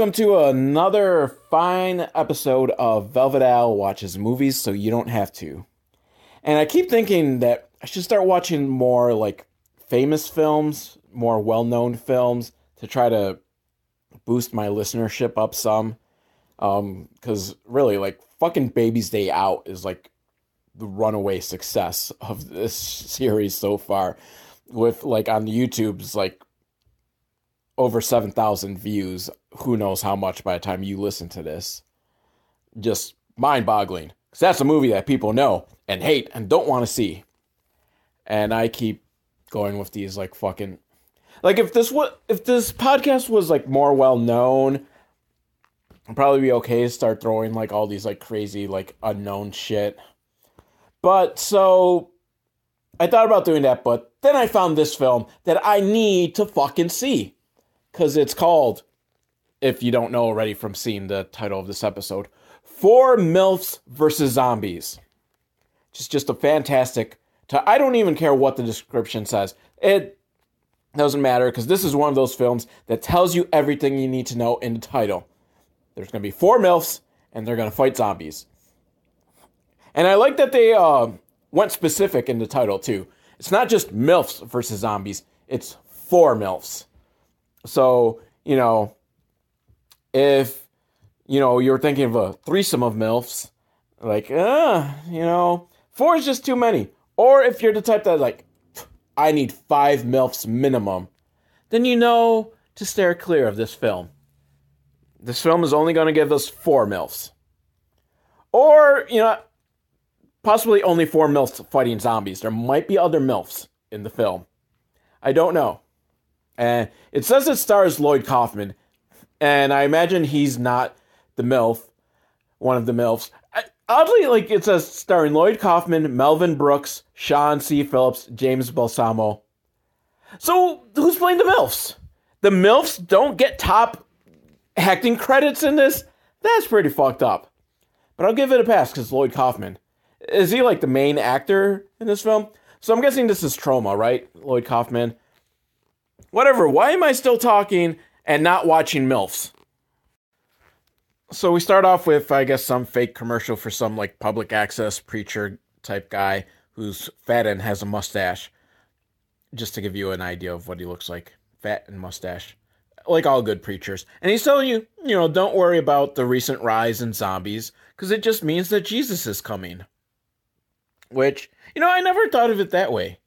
welcome to another fine episode of Velvet Al Watches Movies So You Don't Have to. And I keep thinking that I should start watching more like famous films, more well known films to try to boost my listenership up some. Um, because really, like, fucking Baby's Day Out is like the runaway success of this series so far. With like on YouTube's like over 7,000 views. Who knows how much by the time you listen to this? Just mind boggling. Because that's a movie that people know and hate and don't want to see. And I keep going with these like fucking. Like if this what if this podcast was like more well known, I'd probably be okay to start throwing like all these like crazy like unknown shit. But so I thought about doing that, but then I found this film that I need to fucking see because it's called, if you don't know already from seeing the title of this episode, Four MILFs versus Zombies. Just, just a fantastic. T- I don't even care what the description says. It doesn't matter because this is one of those films that tells you everything you need to know in the title. There's going to be four MILFs and they're going to fight zombies. And I like that they uh, went specific in the title too. It's not just MILFs versus zombies, it's four MILFs. So, you know, if, you know, you're thinking of a threesome of MILFs, like, uh, you know, four is just too many. Or if you're the type that, like, I need five MILFs minimum, then you know to steer clear of this film. This film is only going to give us four MILFs. Or, you know, possibly only four MILFs fighting zombies. There might be other MILFs in the film. I don't know. And it says it stars Lloyd Kaufman, and I imagine he's not the MILF, one of the MILFs. Oddly, like it says starring Lloyd Kaufman, Melvin Brooks, Sean C. Phillips, James Balsamo. So who's playing the MILFs? The MILFs don't get top acting credits in this? That's pretty fucked up. But I'll give it a pass because Lloyd Kaufman. Is he like the main actor in this film? So I'm guessing this is Troma, right? Lloyd Kaufman. Whatever, why am I still talking and not watching MILFs? So we start off with, I guess, some fake commercial for some like public access preacher type guy who's fat and has a mustache. Just to give you an idea of what he looks like fat and mustache. Like all good preachers. And he's telling you, you know, don't worry about the recent rise in zombies because it just means that Jesus is coming. Which, you know, I never thought of it that way.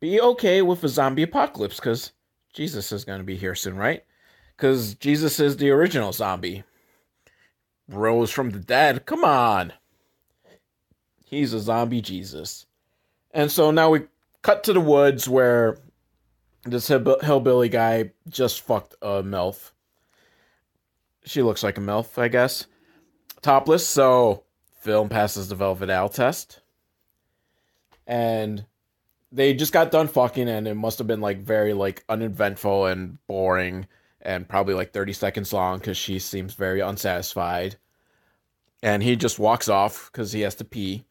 Be okay with a zombie apocalypse because Jesus is going to be here soon, right? Because Jesus is the original zombie. Rose from the dead. Come on. He's a zombie Jesus. And so now we cut to the woods where this hillbilly guy just fucked a MILF. She looks like a MILF, I guess. Topless, so film passes the Velvet Al test. And they just got done fucking and it must have been like very like uneventful and boring and probably like 30 seconds long because she seems very unsatisfied. And he just walks off because he has to pee.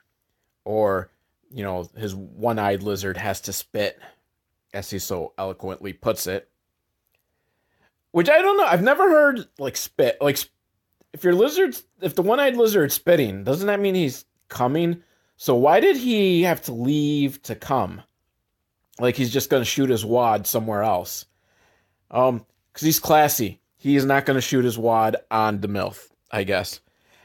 Or you know his one-eyed lizard has to spit as he so eloquently puts it. Which i don't know. I've never heard like spit like if your lizard's if the one-eyed lizard's spitting doesn't that mean he's coming? So why did he have to leave to come? Like he's just going to shoot his wad somewhere else. Um, because he's classy. He is not going to shoot his wad on the MILF, I guess.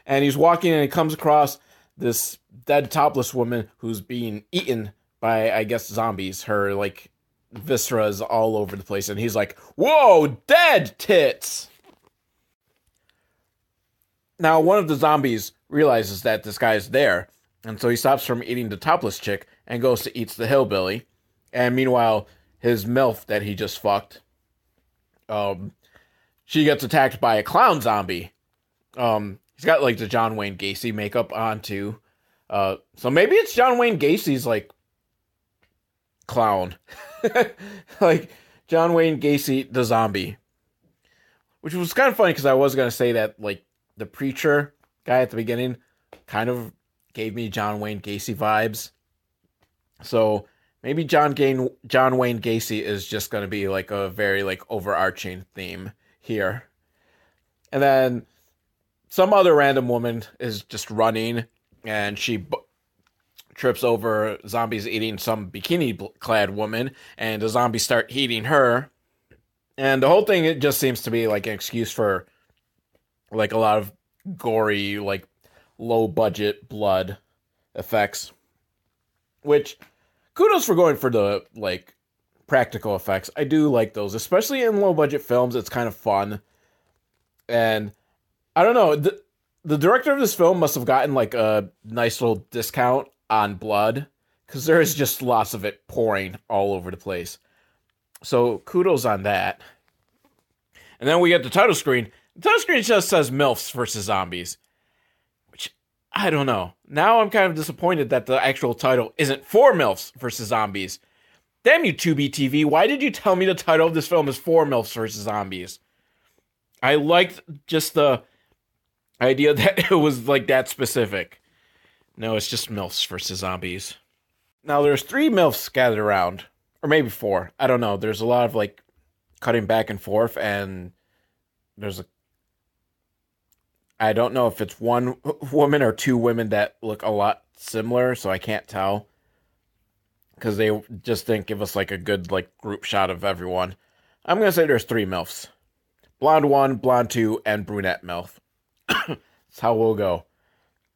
And he's walking and he comes across this dead topless woman who's being eaten by, I guess, zombies. Her, like, viscera is all over the place. And he's like, Whoa, dead tits! Now, one of the zombies realizes that this guy's there. And so he stops from eating the topless chick and goes to eat the hillbilly. And meanwhile, his MILF that he just fucked, um, she gets attacked by a clown zombie. Um, he's got like the John Wayne Gacy makeup on too. Uh, so maybe it's John Wayne Gacy's like clown, like John Wayne Gacy the zombie, which was kind of funny because I was gonna say that like the preacher guy at the beginning kind of gave me John Wayne Gacy vibes. So maybe John Gain, John Wayne Gacy is just going to be like a very like overarching theme here. And then some other random woman is just running and she trips over zombies eating some bikini clad woman and the zombies start eating her. And the whole thing it just seems to be like an excuse for like a lot of gory like low budget blood effects which kudos for going for the like practical effects. I do like those, especially in low budget films. It's kind of fun. And I don't know, the, the director of this film must have gotten like a nice little discount on blood because there is just lots of it pouring all over the place. So kudos on that. And then we get the title screen. The title screen just says MILFs versus zombies. I don't know. Now I'm kind of disappointed that the actual title isn't for MILFs versus zombies. Damn you, Tubi TV. Why did you tell me the title of this film is for MILFs versus zombies? I liked just the idea that it was like that specific. No, it's just MILFs versus zombies. Now there's three MILFs scattered around. Or maybe four. I don't know. There's a lot of like cutting back and forth and there's a I don't know if it's one woman or two women that look a lot similar, so I can't tell. Because they just didn't give us like a good like group shot of everyone. I'm gonna say there's three MILFs. Blonde one, blonde two, and brunette MILF. That's how we'll go.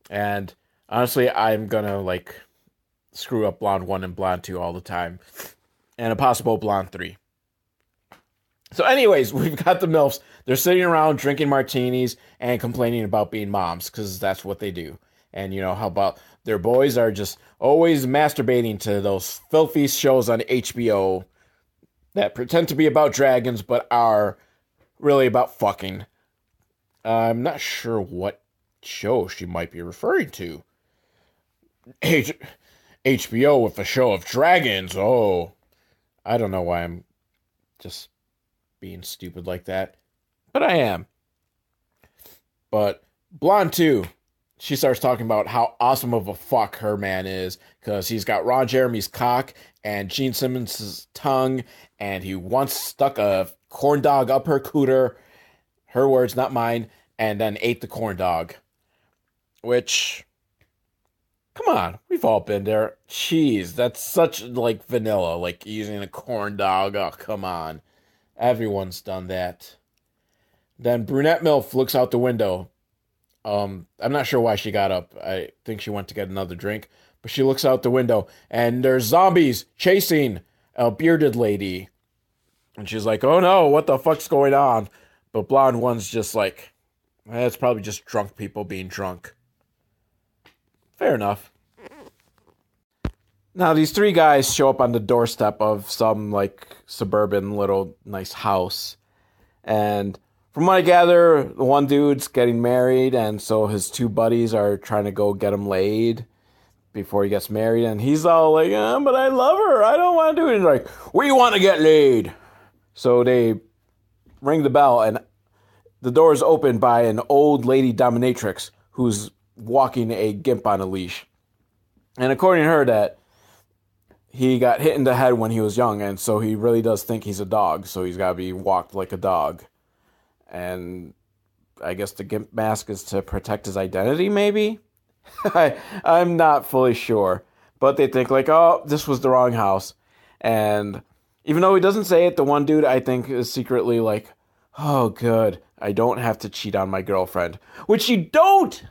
And honestly, I'm gonna like screw up blonde one and blonde two all the time. And a possible blonde three. So, anyways, we've got the MILFs. They're sitting around drinking martinis and complaining about being moms because that's what they do. And, you know, how about their boys are just always masturbating to those filthy shows on HBO that pretend to be about dragons but are really about fucking. I'm not sure what show she might be referring to. H- HBO with a show of dragons. Oh, I don't know why I'm just being stupid like that, but I am. But Blonde 2, she starts talking about how awesome of a fuck her man is because he's got Ron Jeremy's cock and Gene Simmons' tongue, and he once stuck a corn dog up her cooter, her words, not mine, and then ate the corn dog. Which, come on, we've all been there. Cheese, that's such like vanilla, like using a corn dog. Oh, come on. Everyone's done that. Then Brunette MILF looks out the window. Um, I'm not sure why she got up. I think she went to get another drink. But she looks out the window and there's zombies chasing a bearded lady. And she's like, oh no, what the fuck's going on? But blonde one's just like, eh, it's probably just drunk people being drunk. Fair enough. Now these three guys show up on the doorstep of some like suburban little nice house. And from what I gather, the one dude's getting married and so his two buddies are trying to go get him laid before he gets married and he's all like, but I love her. I don't want to do it. And like, we want to get laid. So they ring the bell and the door is opened by an old lady dominatrix who's walking a gimp on a leash. And according to her that he got hit in the head when he was young, and so he really does think he's a dog. So he's got to be walked like a dog, and I guess the gimp mask is to protect his identity. Maybe I I'm not fully sure, but they think like, oh, this was the wrong house, and even though he doesn't say it, the one dude I think is secretly like, oh, good, I don't have to cheat on my girlfriend, which you don't.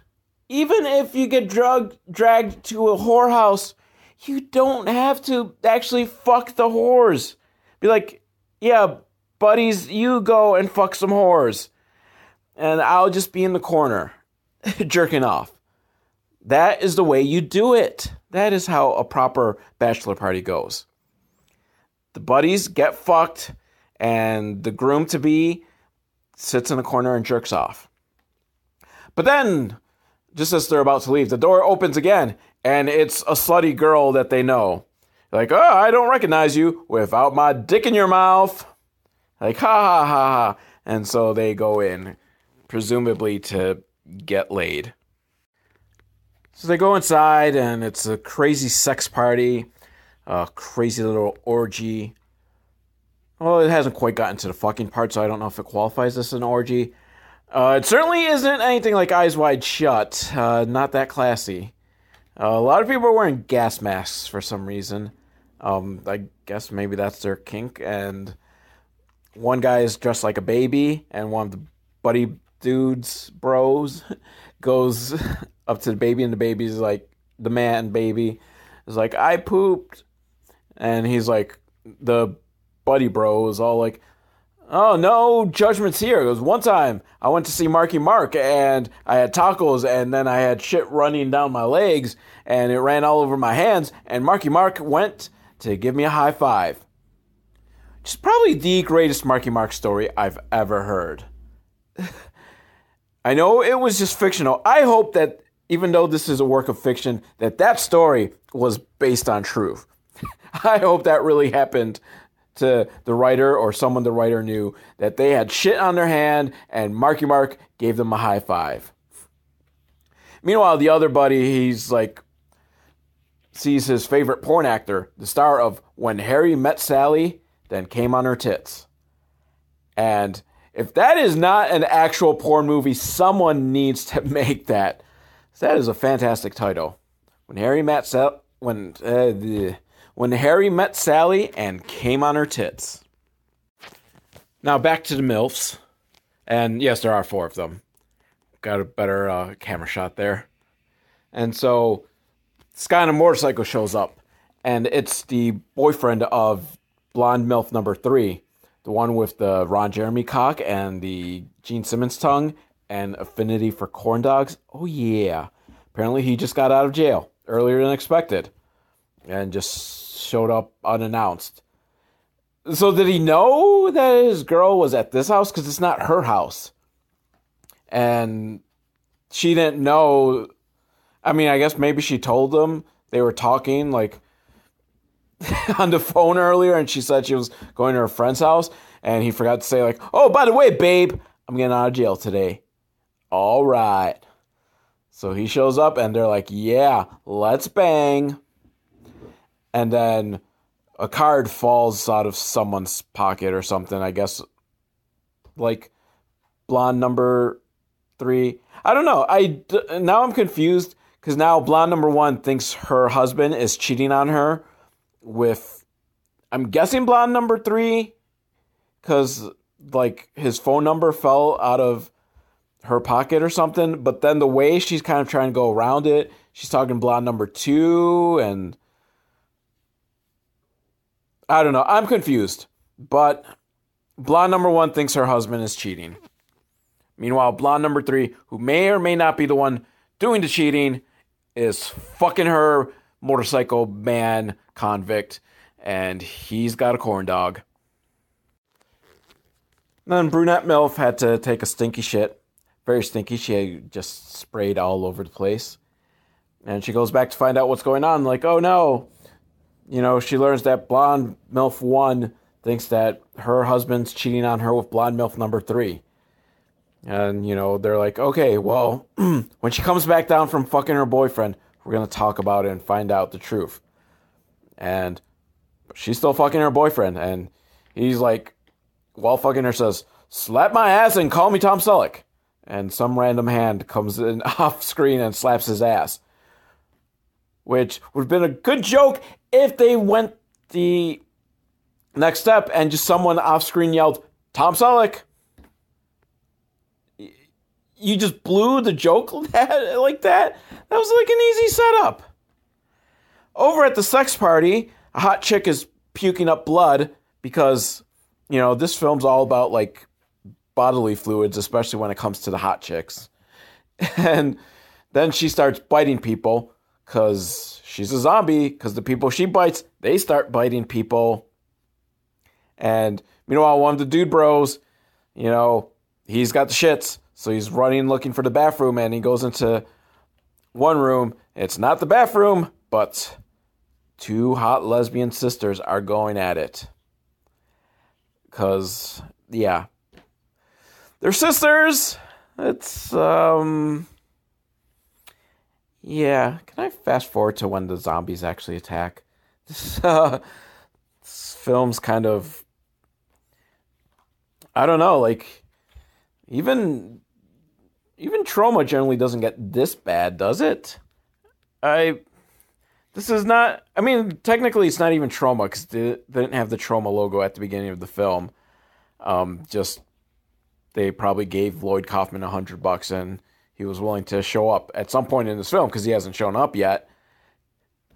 Even if you get drug dragged to a whorehouse you don't have to actually fuck the whores. Be like, yeah, buddies, you go and fuck some whores. And I'll just be in the corner jerking off. That is the way you do it. That is how a proper bachelor party goes. The buddies get fucked, and the groom to be sits in a corner and jerks off. But then, just as they're about to leave, the door opens again, and it's a slutty girl that they know. Like, oh, I don't recognize you without my dick in your mouth. Like, ha ha ha ha. And so they go in, presumably to get laid. So they go inside, and it's a crazy sex party, a crazy little orgy. Well, it hasn't quite gotten to the fucking part, so I don't know if it qualifies as an orgy. Uh, it certainly isn't anything like Eyes Wide Shut. Uh, not that classy. Uh, a lot of people are wearing gas masks for some reason. Um, I guess maybe that's their kink. And one guy is dressed like a baby, and one of the buddy dudes, bros, goes up to the baby, and the baby's like, the man baby is like, I pooped. And he's like, the buddy bro is all like, oh, no judgments here. It was one time I went to see Marky Mark and I had tacos and then I had shit running down my legs and it ran all over my hands. And Marky Mark went to give me a high five. Which is probably the greatest Marky Mark story I've ever heard. I know it was just fictional. I hope that even though this is a work of fiction, that that story was based on truth. I hope that really happened to the writer or someone the writer knew that they had shit on their hand and Marky Mark gave them a high five. Meanwhile, the other buddy, he's like, sees his favorite porn actor, the star of When Harry Met Sally, then came on her tits. And if that is not an actual porn movie, someone needs to make that. That is a fantastic title. When Harry met Sally, when uh, when Harry met Sally and came on her tits. Now back to the milfs, and yes, there are four of them. Got a better uh, camera shot there, and so guy on a motorcycle shows up, and it's the boyfriend of blonde milf number three, the one with the Ron Jeremy cock and the Gene Simmons tongue and affinity for corn dogs. Oh, yeah. Apparently, he just got out of jail earlier than expected and just showed up unannounced. So, did he know that his girl was at this house? Because it's not her house. And she didn't know. I mean, I guess maybe she told them they were talking like on the phone earlier and she said she was going to her friend's house and he forgot to say like, "Oh, by the way, babe, I'm getting out of jail today." All right. So he shows up and they're like, "Yeah, let's bang." And then a card falls out of someone's pocket or something, I guess like blonde number 3. I don't know. I now I'm confused cuz now blonde number 1 thinks her husband is cheating on her with I'm guessing blonde number 3 cuz like his phone number fell out of her pocket or something. But then the way she's kind of trying to go around it, she's talking blonde number two, and I don't know. I'm confused. But blonde number one thinks her husband is cheating. Meanwhile, blonde number three, who may or may not be the one doing the cheating, is fucking her motorcycle man convict, and he's got a corn dog. Then brunette MILF had to take a stinky shit. Very stinky. She just sprayed all over the place. And she goes back to find out what's going on. Like, oh no. You know, she learns that blonde MILF 1 thinks that her husband's cheating on her with blonde MILF number 3. And, you know, they're like, okay, well, when she comes back down from fucking her boyfriend, we're going to talk about it and find out the truth. And she's still fucking her boyfriend. And he's like, while fucking her, says, slap my ass and call me Tom Selleck. And some random hand comes in off screen and slaps his ass. Which would have been a good joke if they went the next step and just someone off screen yelled, Tom Selleck. You just blew the joke like that? That was like an easy setup. Over at the sex party, a hot chick is puking up blood because you know, this film's all about like bodily fluids, especially when it comes to the hot chicks. And then she starts biting people because she's a zombie, because the people she bites, they start biting people. And meanwhile, one of the dude bros, you know, he's got the shits. So he's running looking for the bathroom and he goes into one room. It's not the bathroom, but two hot lesbian sisters are going at it. Cause yeah, they're sisters. It's um, yeah. Can I fast forward to when the zombies actually attack? This, uh, this film's kind of I don't know, like even even Troma generally doesn't get this bad, does it? I. This is not. I mean, technically, it's not even Troma because they, they didn't have the Troma logo at the beginning of the film. Um, just they probably gave Lloyd Kaufman a hundred bucks and he was willing to show up at some point in this film because he hasn't shown up yet.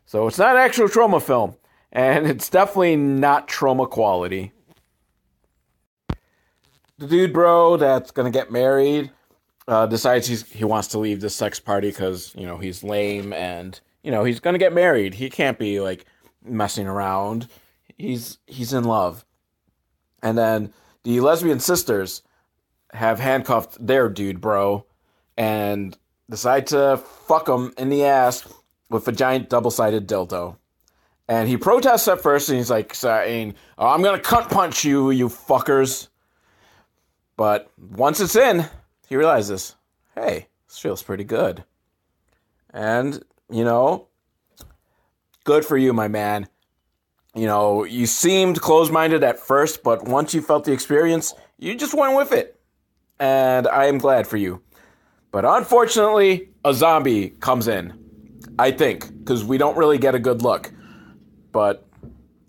So it's not an actual Troma film, and it's definitely not Troma quality. The dude, bro, that's gonna get married, uh, decides he's, he wants to leave this sex party because you know he's lame and you know he's gonna get married. He can't be like messing around. He's he's in love, and then the lesbian sisters have handcuffed their dude, bro, and decide to fuck him in the ass with a giant double sided dildo. And he protests at first and he's like saying, oh, I'm gonna cut punch you, you fuckers. But once it's in, he realizes, hey, this feels pretty good. And, you know, good for you, my man. You know, you seemed closed minded at first, but once you felt the experience, you just went with it. And I am glad for you. But unfortunately, a zombie comes in. I think, because we don't really get a good look. But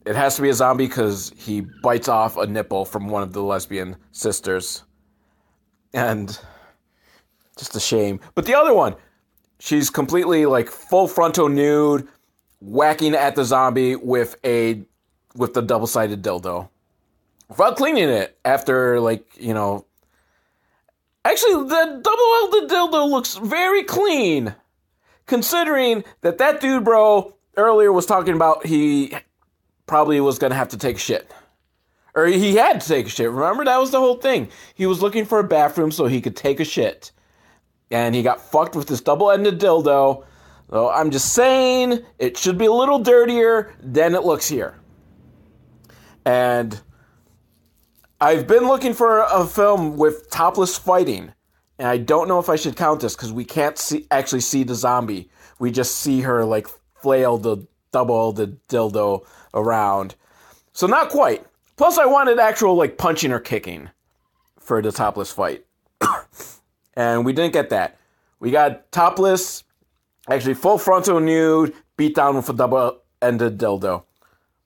it has to be a zombie because he bites off a nipple from one of the lesbian sisters. And just a shame. But the other one, she's completely like full frontal nude, whacking at the zombie with a with the double sided dildo. Without cleaning it after like, you know, Actually, the double-ended dildo looks very clean, considering that that dude, bro, earlier was talking about he probably was gonna have to take shit, or he had to take a shit. Remember that was the whole thing. He was looking for a bathroom so he could take a shit, and he got fucked with this double-ended dildo. So I'm just saying it should be a little dirtier than it looks here, and I've been looking for a film with topless fighting, and I don't know if I should count this because we can't see actually see the zombie. We just see her like flail the double the dildo around. So not quite. Plus, I wanted actual like punching or kicking for the topless fight, and we didn't get that. We got topless, actually full frontal nude, beat down with a double ended dildo,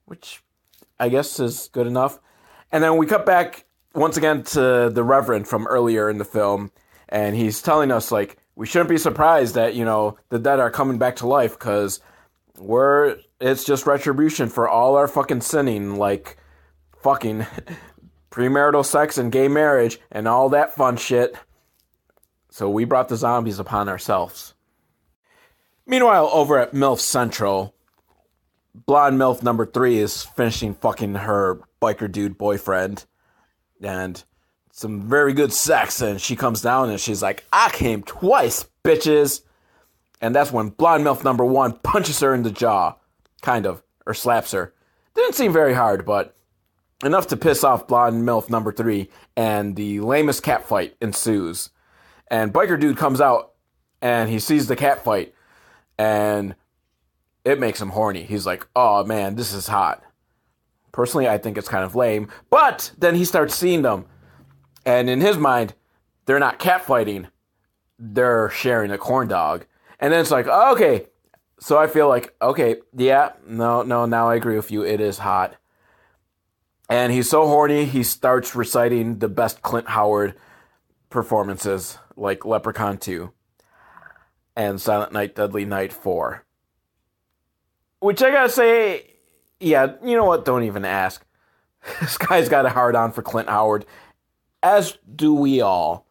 which I guess is good enough. And then we cut back once again to the Reverend from earlier in the film, and he's telling us like we shouldn't be surprised that you know the dead are coming back to life because we're it's just retribution for all our fucking sinning, like fucking premarital sex and gay marriage and all that fun shit. So we brought the zombies upon ourselves. Meanwhile, over at MILF Central, blonde MILF number three is finishing fucking her biker dude boyfriend and some very good sex. And she comes down and she's like, I came twice, bitches. And that's when blonde MILF number one punches her in the jaw, kind of, or slaps her. Didn't seem very hard, but enough to piss off blonde MILF number three, and the lamest cat fight ensues. And biker dude comes out and he sees the cat fight, and it makes him horny. He's like, oh man, this is hot. Personally, I think it's kind of lame. But then he starts seeing them, and in his mind, they're not catfighting; they're sharing a corn dog. And then it's like, oh, okay. So I feel like, okay, yeah, no, no, now I agree with you. It is hot. And he's so horny, he starts reciting the best Clint Howard performances, like Leprechaun 2 and Silent Night, Deadly Night 4. Which I gotta say, yeah, you know what? Don't even ask. this guy's got a hard on for Clint Howard, as do we all.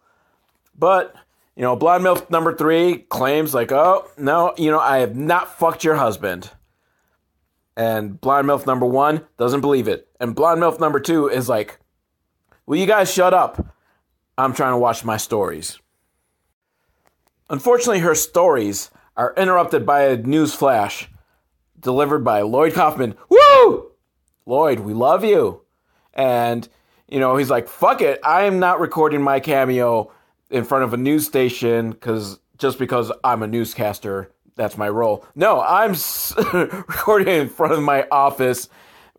But, you know, Blonde MILF number three claims, like, oh, no, you know, I have not fucked your husband. And Blonde MILF number one doesn't believe it. And Blonde MILF number two is like, will you guys shut up? I'm trying to watch my stories. Unfortunately, her stories are interrupted by a news flash delivered by Lloyd Kaufman. Woo! Lloyd, we love you. And, you know, he's like, fuck it. I am not recording my cameo in front of a news station because just because I'm a newscaster, that's my role. No, I'm recording in front of my office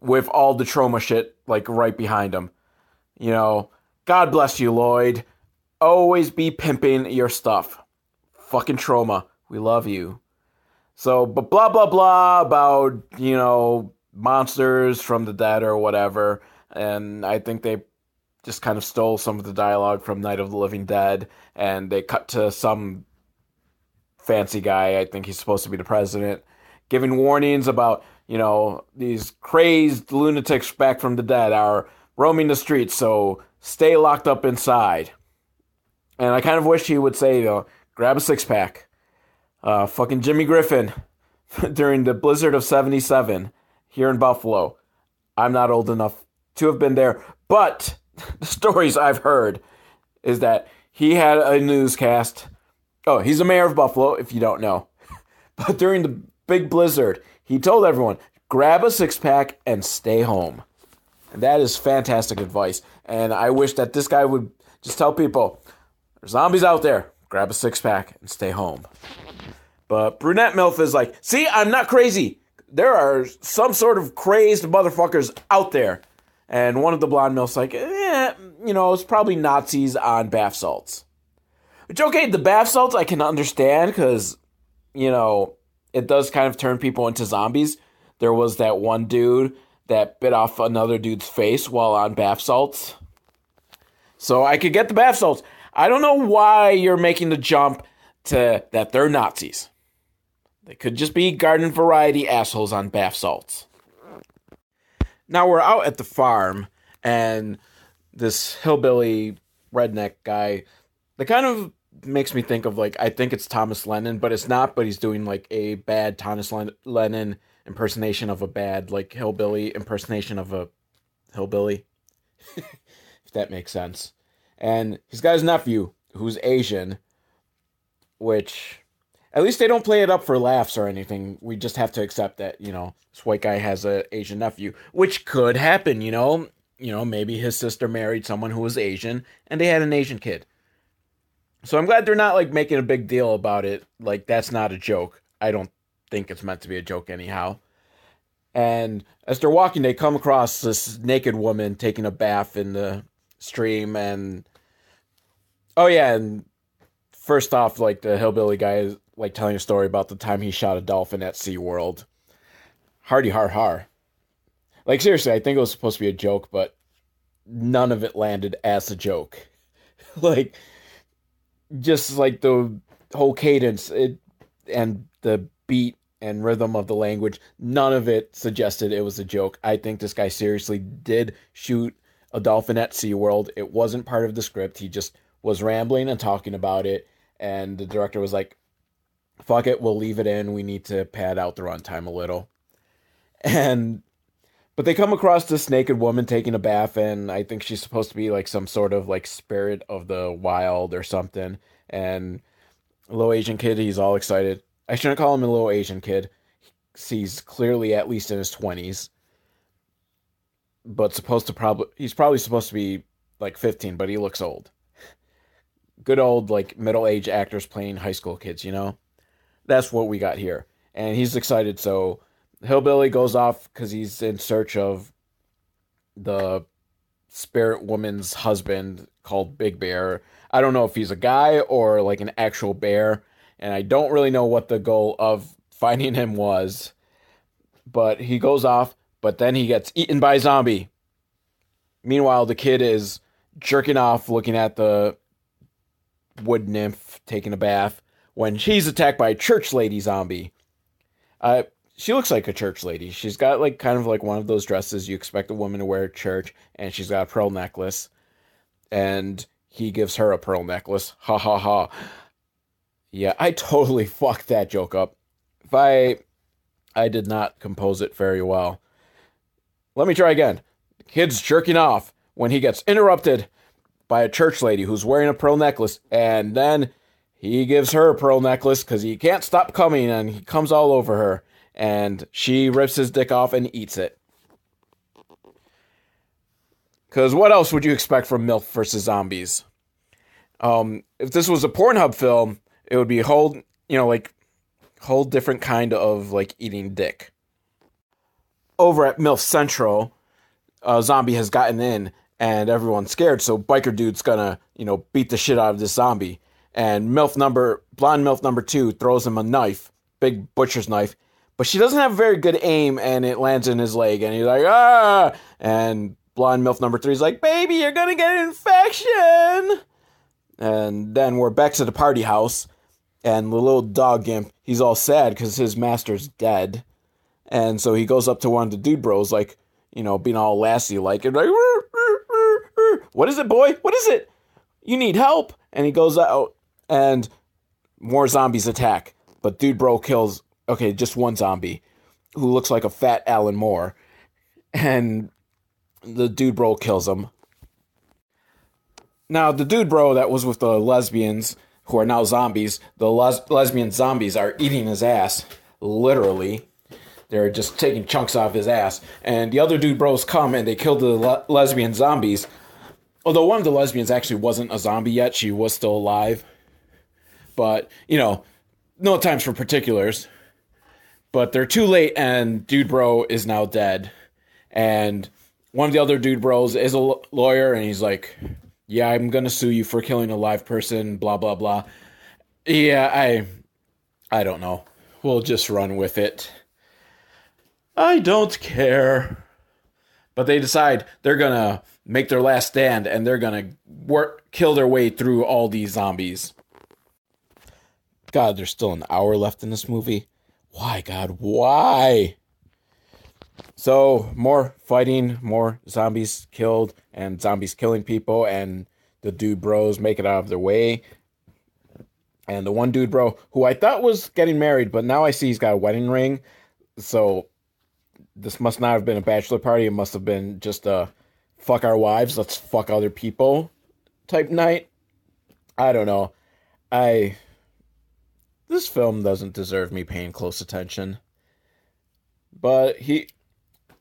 with all the Troma shit like right behind him. You know, God bless you, Lloyd. always be pimping your stuff. Fucking Troma. we love you. So, but blah blah blah about you know monsters from the dead or whatever, and I think they just kind of stole some of the dialogue from Night of the Living Dead, and they cut to some fancy guy. I think he's supposed to be the president, giving warnings about you know these crazed lunatics back from the dead are roaming the streets, so stay locked up inside. And I kind of wish he would say, you know, grab a six pack. Uh, fucking Jimmy Griffin during the blizzard of 77 here in Buffalo. I'm not old enough to have been there, but the stories I've heard is that he had a newscast. Oh, he's the mayor of Buffalo, if you don't know. But during the big blizzard, he told everyone grab a six pack and stay home. And that is fantastic advice. And I wish that this guy would just tell people there's zombies out there, grab a six pack and stay home. But Brunette MILF is like, see, I'm not crazy. There are some sort of crazed motherfuckers out there. And one of the blonde MILFs like, eh, you know, it's probably Nazis on bath salts. Which, okay, the bath salts I can understand because, you know, it does kind of turn people into zombies. There was that one dude that bit off another dude's face while on bath salts. So I could get the bath salts. I don't know why you're making the jump to that they're Nazis. They could just be garden variety assholes on bath salts. Now we're out at the farm, and this hillbilly redneck guy, that kind of makes me think of like I think it's Thomas Lennon, but it's not. But he's doing like a bad Thomas Lennon impersonation of a bad like hillbilly impersonation of a hillbilly, if that makes sense. And he's got his nephew who's Asian, which at least they don't play it up for laughs or anything. We just have to accept that, you know, this white guy has a Asian nephew, which could happen, you know. You know, maybe his sister married someone who was Asian and they had an Asian kid. So I'm glad they're not like making a big deal about it. Like that's not a joke. I don't think it's meant to be a joke anyhow. And as they're walking, they come across this naked woman taking a bath in the stream and oh yeah, and first off, like the hillbilly guy is like telling a story about the time he shot a dolphin at SeaWorld. Hardy har har. Like seriously, I think it was supposed to be a joke, but none of it landed as a joke. like just like the whole cadence it, and the beat and rhythm of the language, none of it suggested it was a joke. I think this guy seriously did shoot a dolphin at SeaWorld. It wasn't part of the script. He just was rambling and talking about it and the director was like, "Fuck it, we'll leave it in. We need to pad out the runtime a little." And but they come across this naked woman taking a bath, and I think she's supposed to be like some sort of like spirit of the wild or something. And little Asian kid, he's all excited. I shouldn't call him a little Asian kid. He's clearly at least in his twenties, but supposed to probably he's probably supposed to be like fifteen, but he looks old good old like middle aged actors playing high school kids, you know? That's what we got here. And he's excited, so Hillbilly goes off because he's in search of the spirit woman's husband called Big Bear. I don't know if he's a guy or like an actual bear, and I don't really know what the goal of finding him was. But he goes off, but then he gets eaten by a zombie. Meanwhile, the kid is jerking off looking at the wood nymph taking a bath when she's attacked by a church lady zombie. Uh, she looks like a church lady. She's got like kind of like one of those dresses you expect a woman to wear at church, and she's got a pearl necklace. And he gives her a pearl necklace. Ha ha ha. Yeah, I totally fucked that joke up. If I I did not compose it very well. Let me try again. The kid's jerking off when he gets interrupted by a church lady who's wearing a pearl necklace, and then he gives her a pearl necklace because he can't stop coming, and he comes all over her, and she rips his dick off and eats it. Because what else would you expect from MILF versus Zombies? Um, if this was a Pornhub film, it would be a whole, you know, like whole different kind of like eating dick. Over at MILF Central, a zombie has gotten in and everyone's scared. So biker dude's gonna, you know, beat the shit out of this zombie. And MILF number, blonde MILF number two throws him a knife, big butcher's knife, but she doesn't have very good aim and it lands in his leg and he's like, ah! And blonde MILF number three is like, baby, you're gonna get an infection! And then we're back to the party house and the little dog gimp, he's all sad because his master's dead. And so he goes up to one of the dude bros, like, you know, being all lassie like, and like, what is it, boy? What is it? You need help. And he goes out and more zombies attack. But Dude Bro kills, okay, just one zombie who looks like a fat Alan Moore. And the Dude Bro kills him. Now, the Dude Bro that was with the lesbians who are now zombies, the les- lesbian zombies are eating his ass, literally. They're just taking chunks off his ass. And the other dude bros come and they kill the le- lesbian zombies. Although one of the lesbians actually wasn't a zombie yet, she was still alive. But, you know, no times for particulars. But they're too late, and Dude Bro is now dead. And one of the other Dude Bros is a lawyer, and he's like, Yeah, I'm gonna sue you for killing a live person, blah, blah, blah. Yeah, I. I don't know. We'll just run with it. I don't care. But they decide they're gonna make their last stand and they're gonna work kill their way through all these zombies. God, there's still an hour left in this movie. Why, God, why? So, more fighting, more zombies killed, and zombies killing people, and the dude bros make it out of their way. And the one dude bro, who I thought was getting married, but now I see he's got a wedding ring. So, this must not have been a bachelor party. It must have been just a fuck our wives, let's fuck other people type night. I don't know. I this film doesn't deserve me paying close attention. But he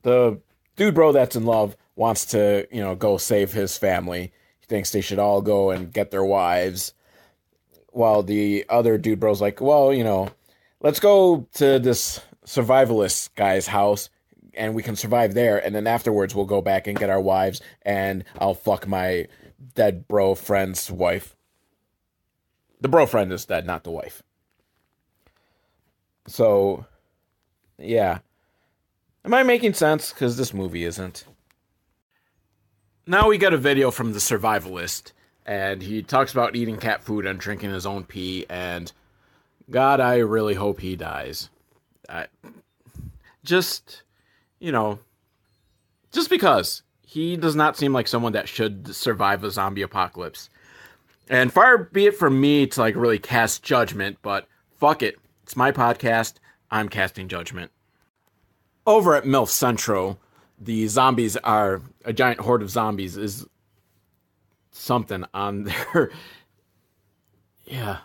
the dude bro that's in love wants to, you know, go save his family. He thinks they should all go and get their wives. While the other dude bro's like, well, you know, let's go to this survivalist guy's house and we can survive there and then afterwards we'll go back and get our wives and I'll fuck my dead bro friend's wife. The bro friend is dead, not the wife. So yeah. Am I making sense? Because this movie isn't. Now we got a video from the survivalist, and he talks about eating cat food and drinking his own pee, and God, I really hope he dies. I, just you know, just because he does not seem like someone that should survive a zombie apocalypse. And far be it from me to like really cast judgment, but fuck it. It's my podcast. I'm casting judgment. Over at MILF Centro, the zombies are a giant horde of zombies is something on there. yeah.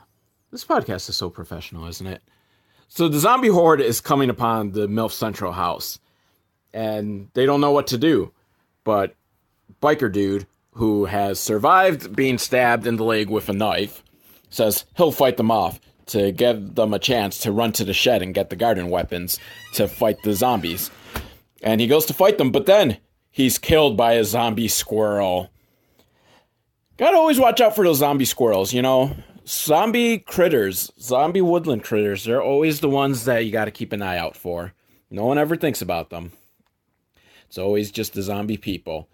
This podcast is so professional, isn't it? So the zombie horde is coming upon the MILF Central house and they don't know what to do. But biker dude who has survived being stabbed in the leg with a knife says he'll fight them off to give them a chance to run to the shed and get the garden weapons to fight the zombies. And he goes to fight them, but then he's killed by a zombie squirrel. Gotta always watch out for those zombie squirrels, you know? Zombie critters, zombie woodland critters, they're always the ones that you gotta keep an eye out for. No one ever thinks about them. It's always just the zombie people.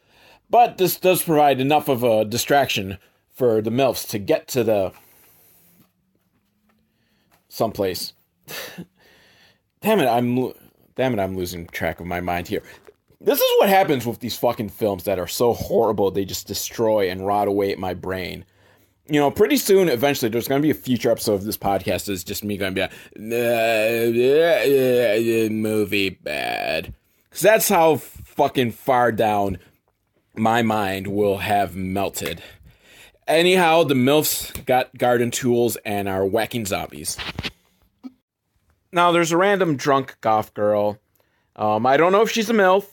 But this does provide enough of a distraction for the MILFs to get to the someplace. damn it, I'm damn it, I'm losing track of my mind here. This is what happens with these fucking films that are so horrible they just destroy and rot away at my brain. You know, pretty soon, eventually, there's going to be a future episode of this podcast that's just me going to be like, movie bad. Because that's how fucking far down my mind will have melted. Anyhow, the MILFs got garden tools and are whacking zombies. Now, there's a random drunk goth girl. Um, I don't know if she's a MILF.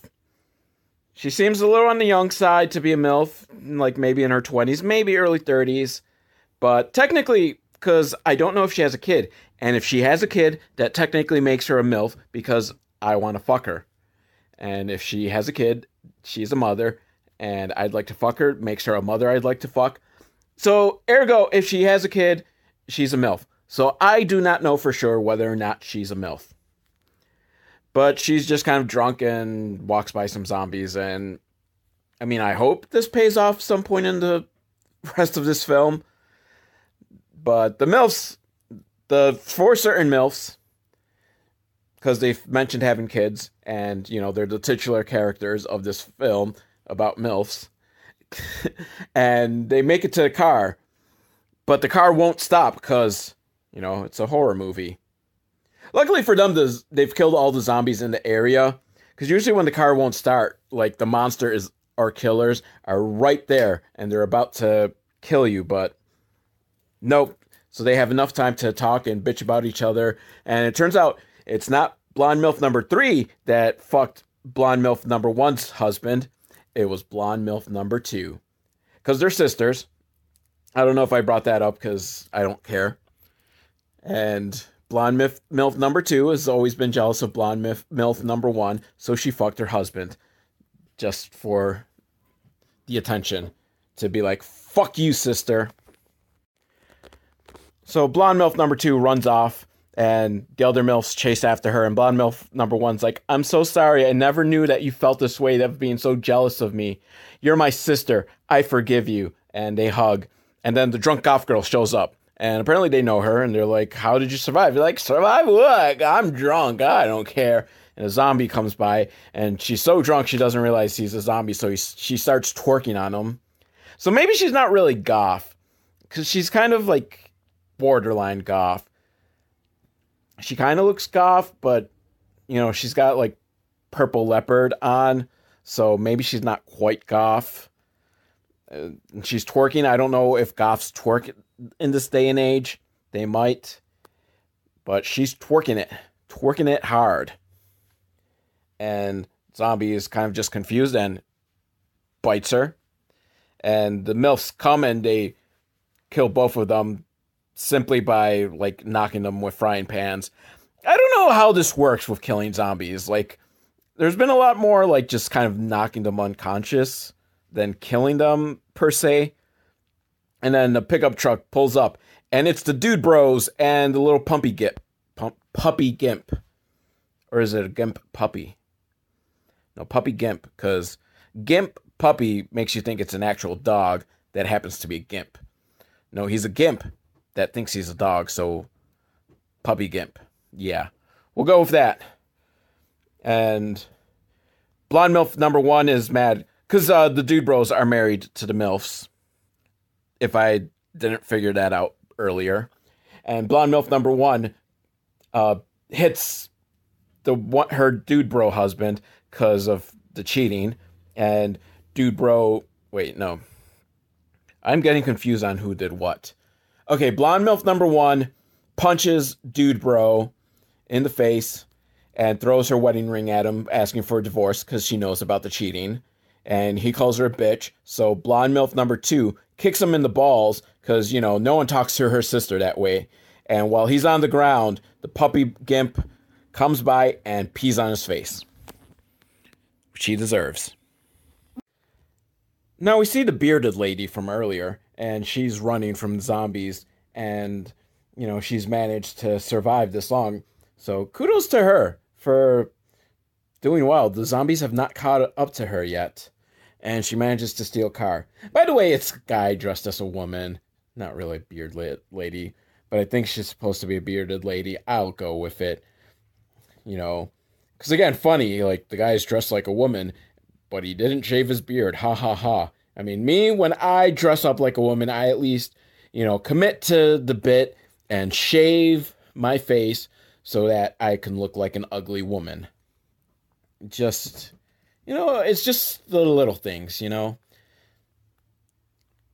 She seems a little on the young side to be a MILF, like maybe in her 20s, maybe early 30s. But technically, because I don't know if she has a kid. And if she has a kid, that technically makes her a MILF because I want to fuck her. And if she has a kid, she's a mother, and I'd like to fuck her. Makes her a mother I'd like to fuck. So, ergo, if she has a kid, she's a MILF. So I do not know for sure whether or not she's a MILF. But she's just kind of drunk and walks by some zombies. And I mean, I hope this pays off some point in the rest of this film. But the MILFs, the four certain MILFs, because they've mentioned having kids, and you know, they're the titular characters of this film about MILFs. And they make it to the car, but the car won't stop because, you know, it's a horror movie. Luckily for them, they've killed all the zombies in the area. Because usually when the car won't start, like the monster is or killers are right there and they're about to kill you, but nope. So they have enough time to talk and bitch about each other. And it turns out it's not Blonde MILF number three that fucked Blonde MILF number one's husband. It was Blonde MILF number two. Because they're sisters. I don't know if I brought that up because I don't care. And Blonde MILF, MILF number two has always been jealous of Blonde MILF, MILF number one, so she fucked her husband just for the attention to be like, fuck you, sister. So Blonde MILF number two runs off and the other MILFs chase after her. And Blonde MILF number one's like, I'm so sorry. I never knew that you felt this way of being so jealous of me. You're my sister. I forgive you. And they hug. And then the drunk goth girl shows up. And apparently they know her and they're like, How did you survive? You're like, Survive what? I'm drunk. I don't care. And a zombie comes by and she's so drunk she doesn't realize he's a zombie. So he, she starts twerking on him. So maybe she's not really goth because she's kind of like borderline goth she kind of looks goth, but you know, she's got like purple leopard on, so maybe she's not quite goth. Uh, she's twerking. I don't know if goths twerk in this day and age. They might, but she's twerking it, twerking it hard. And zombie is kind of just confused and bites her. And the MILFs come and they kill both of them simply by like knocking them with frying pans. I don't know how this works with killing zombies. Like, there's been a lot more like just kind of knocking them unconscious than killing them per se. And then the pickup truck pulls up, and it's the dude bros and the little pumpy gimp, pump, puppy gimp, or is it a gimp puppy? No, puppy gimp, because gimp puppy makes you think it's an actual dog that happens to be a gimp. No, he's a gimp that thinks he's a dog, so puppy gimp. Yeah. We'll go with that. And blonde MILF number one is mad because uh, the dude bros are married to the MILFs. If I didn't figure that out earlier. And blonde MILF number one uh, hits the her dude bro husband because of the cheating. And dude bro, wait, no. I'm getting confused on who did what. Okay, blonde MILF number one punches dude bro in the face and throws her wedding ring at him, asking for a divorce because she knows about the cheating. And he calls her a bitch. So blonde MILF number two kicks him in the balls because, you know, no one talks to her sister that way. And while he's on the ground, the puppy gimp comes by and pees on his face, which he deserves. Now we see the bearded lady from earlier, and she's running from zombies and you know she's managed to survive this long. So kudos to her for doing well. The zombies have not caught up to her yet and she manages to steal car. By the way it's a guy dressed as a woman not really a beard lady but i think she's supposed to be a bearded lady. I'll go with it you know. Because again funny like the guy's dressed like a woman but he didn't shave his beard. Ha ha ha I mean, me, when I dress up like a woman, I at least, you know, commit to the bit and shave my face so that I can look like an ugly woman. Just, you know, it's just the little things, you know?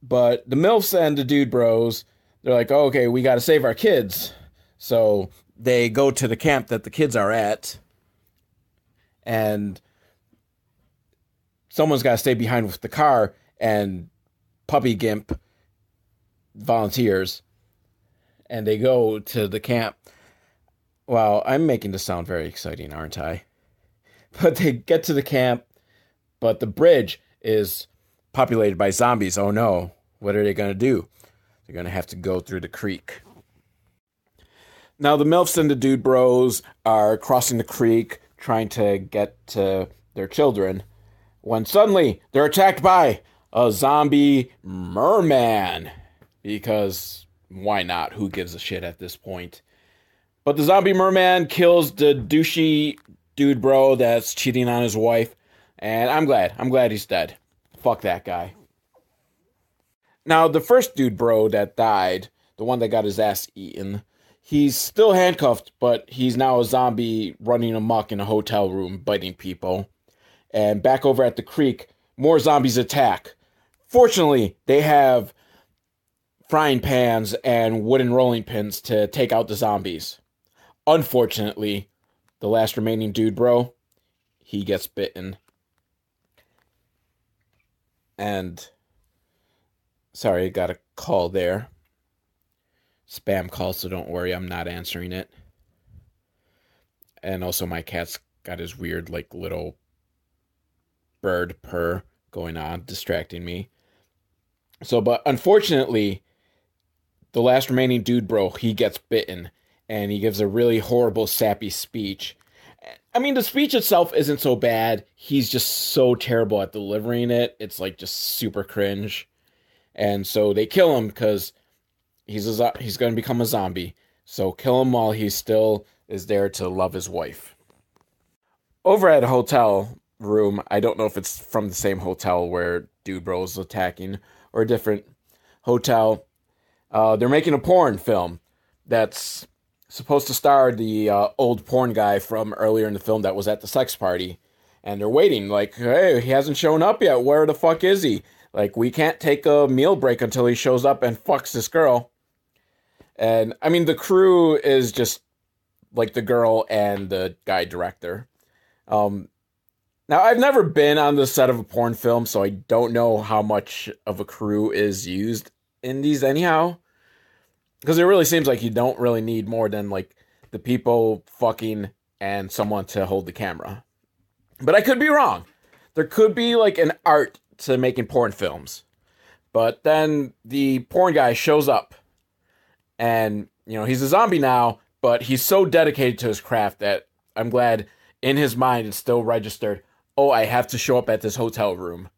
But the MILFs and the dude bros, they're like, oh, okay, we got to save our kids. So they go to the camp that the kids are at. And someone's got to stay behind with the car and Puppy Gimp volunteers and they go to the camp. Well, I'm making this sound very exciting, aren't I? But they get to the camp, but the bridge is populated by zombies. Oh no, what are they going to do? They're going to have to go through the creek. Now, the MILFs and the dude bros are crossing the creek trying to get to their children when suddenly they're attacked by a zombie merman. Because why not? Who gives a shit at this point? But the zombie merman kills the douchey dude bro that's cheating on his wife. And I'm glad. I'm glad he's dead. Fuck that guy. Now, the first dude bro that died, the one that got his ass eaten, he's still handcuffed, but he's now a zombie running amok in a hotel room, biting people. And back over at the creek, more zombies attack. Fortunately, they have frying pans and wooden rolling pins to take out the zombies. Unfortunately, the last remaining dude, bro, he gets bitten. And sorry, I got a call there. Spam call, so don't worry, I'm not answering it. And also, my cat's got his weird, like, little bird purr going on, distracting me. So, but unfortunately, the last remaining dude, bro, he gets bitten and he gives a really horrible, sappy speech. I mean, the speech itself isn't so bad. He's just so terrible at delivering it. It's like just super cringe. And so they kill him because he's a, he's going to become a zombie. So kill him while he still is there to love his wife. Over at a hotel, room. I don't know if it's from the same hotel where Dude bro Bro's attacking or a different hotel. Uh, they're making a porn film that's supposed to star the uh, old porn guy from earlier in the film that was at the sex party. And they're waiting, like, hey, he hasn't shown up yet. Where the fuck is he? Like, we can't take a meal break until he shows up and fucks this girl. And I mean, the crew is just like the girl and the guy director. Um, now, I've never been on the set of a porn film, so I don't know how much of a crew is used in these anyhow. Because it really seems like you don't really need more than like the people fucking and someone to hold the camera. But I could be wrong. There could be like an art to making porn films. But then the porn guy shows up and, you know, he's a zombie now, but he's so dedicated to his craft that I'm glad in his mind it's still registered oh, I have to show up at this hotel room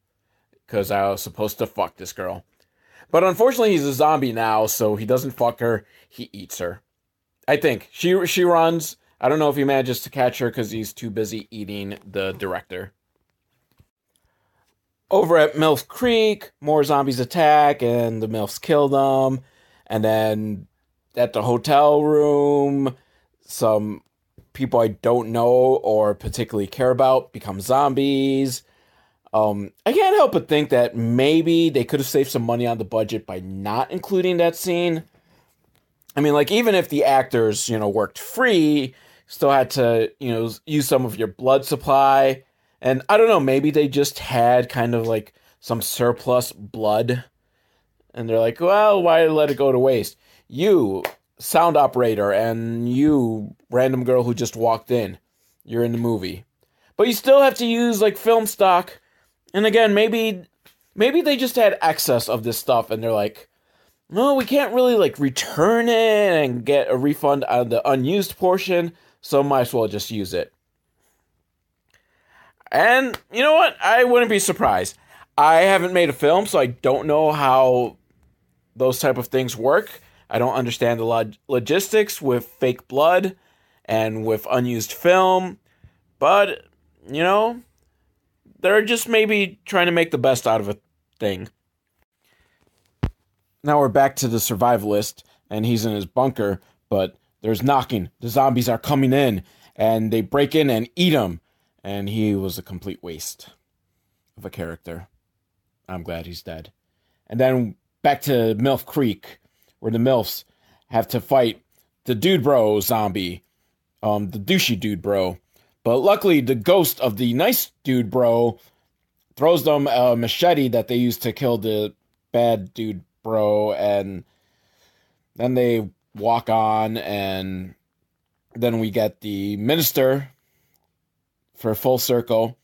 because I was supposed to fuck this girl. But unfortunately, he's a zombie now, so he doesn't fuck her. He eats her. I think she she runs. I don't know if he manages to catch her because he's too busy eating the director. Over at MILF Creek, more zombies attack, and the MILFs kill them. And then at the hotel room, some people I don't know or particularly care about become zombies. Um, I can't help but think that maybe they could have saved some money on the budget by not including that scene. I mean, like, even if the actors, you know, worked free, still had to, you know, use some of your blood supply. And I don't know, maybe they just had kind of like some surplus blood. And they're like, well, why let it go to waste? You, sound operator and you random girl who just walked in you're in the movie. But you still have to use like film stock. And again maybe maybe they just had excess of this stuff and they're like no we can't really like return it and get a refund on the unused portion so might as well just use it. And you know what? I wouldn't be surprised. I haven't made a film so i don't know how those type of things work I don't understand the log- logistics with fake blood and with unused film, but you know, they're just maybe trying to make the best out of a thing. Now we're back to the survivalist, and he's in his bunker, but there's knocking. The zombies are coming in, and they break in and eat him. And he was a complete waste of a character. I'm glad he's dead. And then back to MILF Creek where the MILFs have to fight the dude bro zombie, um, the douchey dude bro. But luckily, the ghost of the nice dude bro throws them a machete that they use to kill the bad dude bro, and then they walk on, and then we get the minister for full circle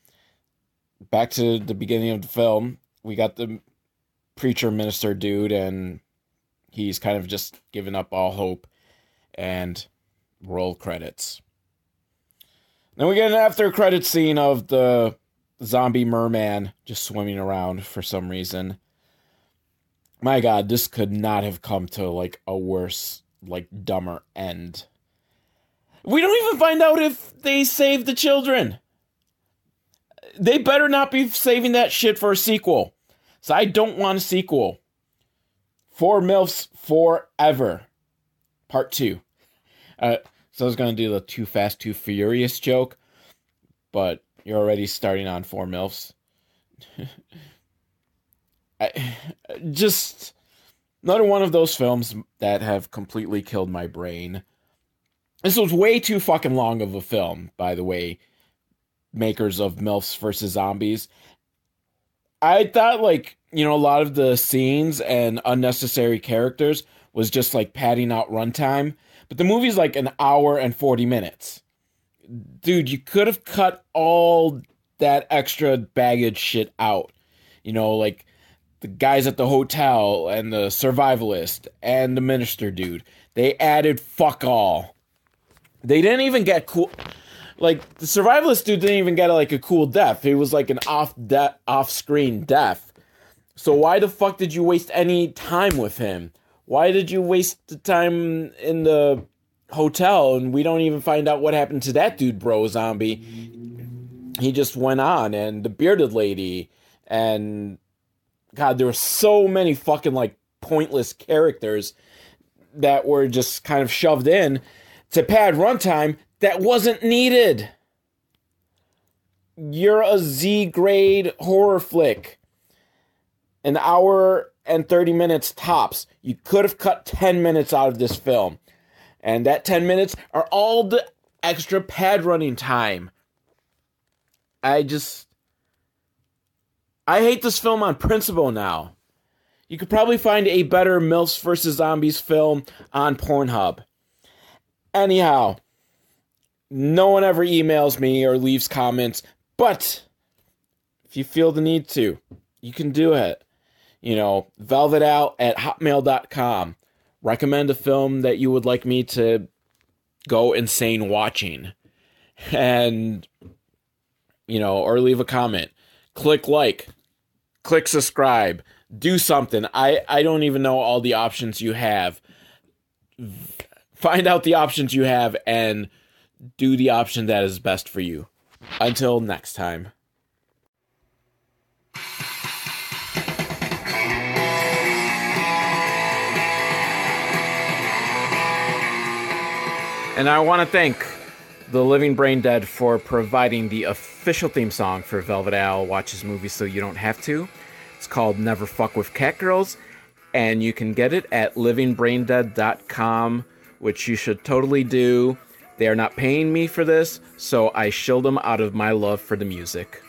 back to the beginning of the film we got the preacher minister dude, and he's kind of just given up all hope. And roll credits. Then we get an after credit scene of the zombie merman just swimming around for some reason. My god, this could not have come to like a worse, like dumber end. We don't even find out if they saved the children. They better not be saving that shit for a sequel. So I don't want a sequel. Four MILFs forever. Part two. Uh, so I was going to do the Too Fast, Too Furious joke, but you're already starting on four MILFs. I, just another one of those films that have completely killed my brain. This was way too fucking long of a film, by the way, makers of MILFs versus Zombies. I thought, like, you know, a lot of the scenes and unnecessary characters was just like padding out runtime. But the movie's like an hour and 40 minutes. Dude, you could have cut all that extra baggage shit out. You know, like the guys at the hotel and the survivalist and the minister dude. They added fuck all. They didn't even get cool like the survivalist dude didn't even get like a cool death. He was like an off de- off screen death. So why the fuck did you waste any time with him? Why did you waste the time in the hotel and we don't even find out what happened to that dude, bro zombie? He just went on and the bearded lady and God, there were so many fucking like pointless characters that were just kind of shoved in to pad runtime that wasn't needed. You're a Z grade horror flick. An hour and 30 minutes tops. You could have cut 10 minutes out of this film. And that 10 minutes are all the extra pad running time. I just. I hate this film on principle now. You could probably find a better MILFs vs. Zombies film on Pornhub. Anyhow, no one ever emails me or leaves comments, but if you feel the need to, you can do it. You know, velvetout at hotmail.com. Recommend a film that you would like me to go insane watching. And, you know, or leave a comment. Click like, click subscribe, do something. I, I don't even know all the options you have. Find out the options you have and do the option that is best for you. Until next time. And I want to thank the Living Brain Dead for providing the official theme song for Velvet Al Watches Movies So You Don't Have to. It's called Never Fuck with Cat Girls, and you can get it at livingbraindead.com, which you should totally do. They are not paying me for this, so I shill them out of my love for the music.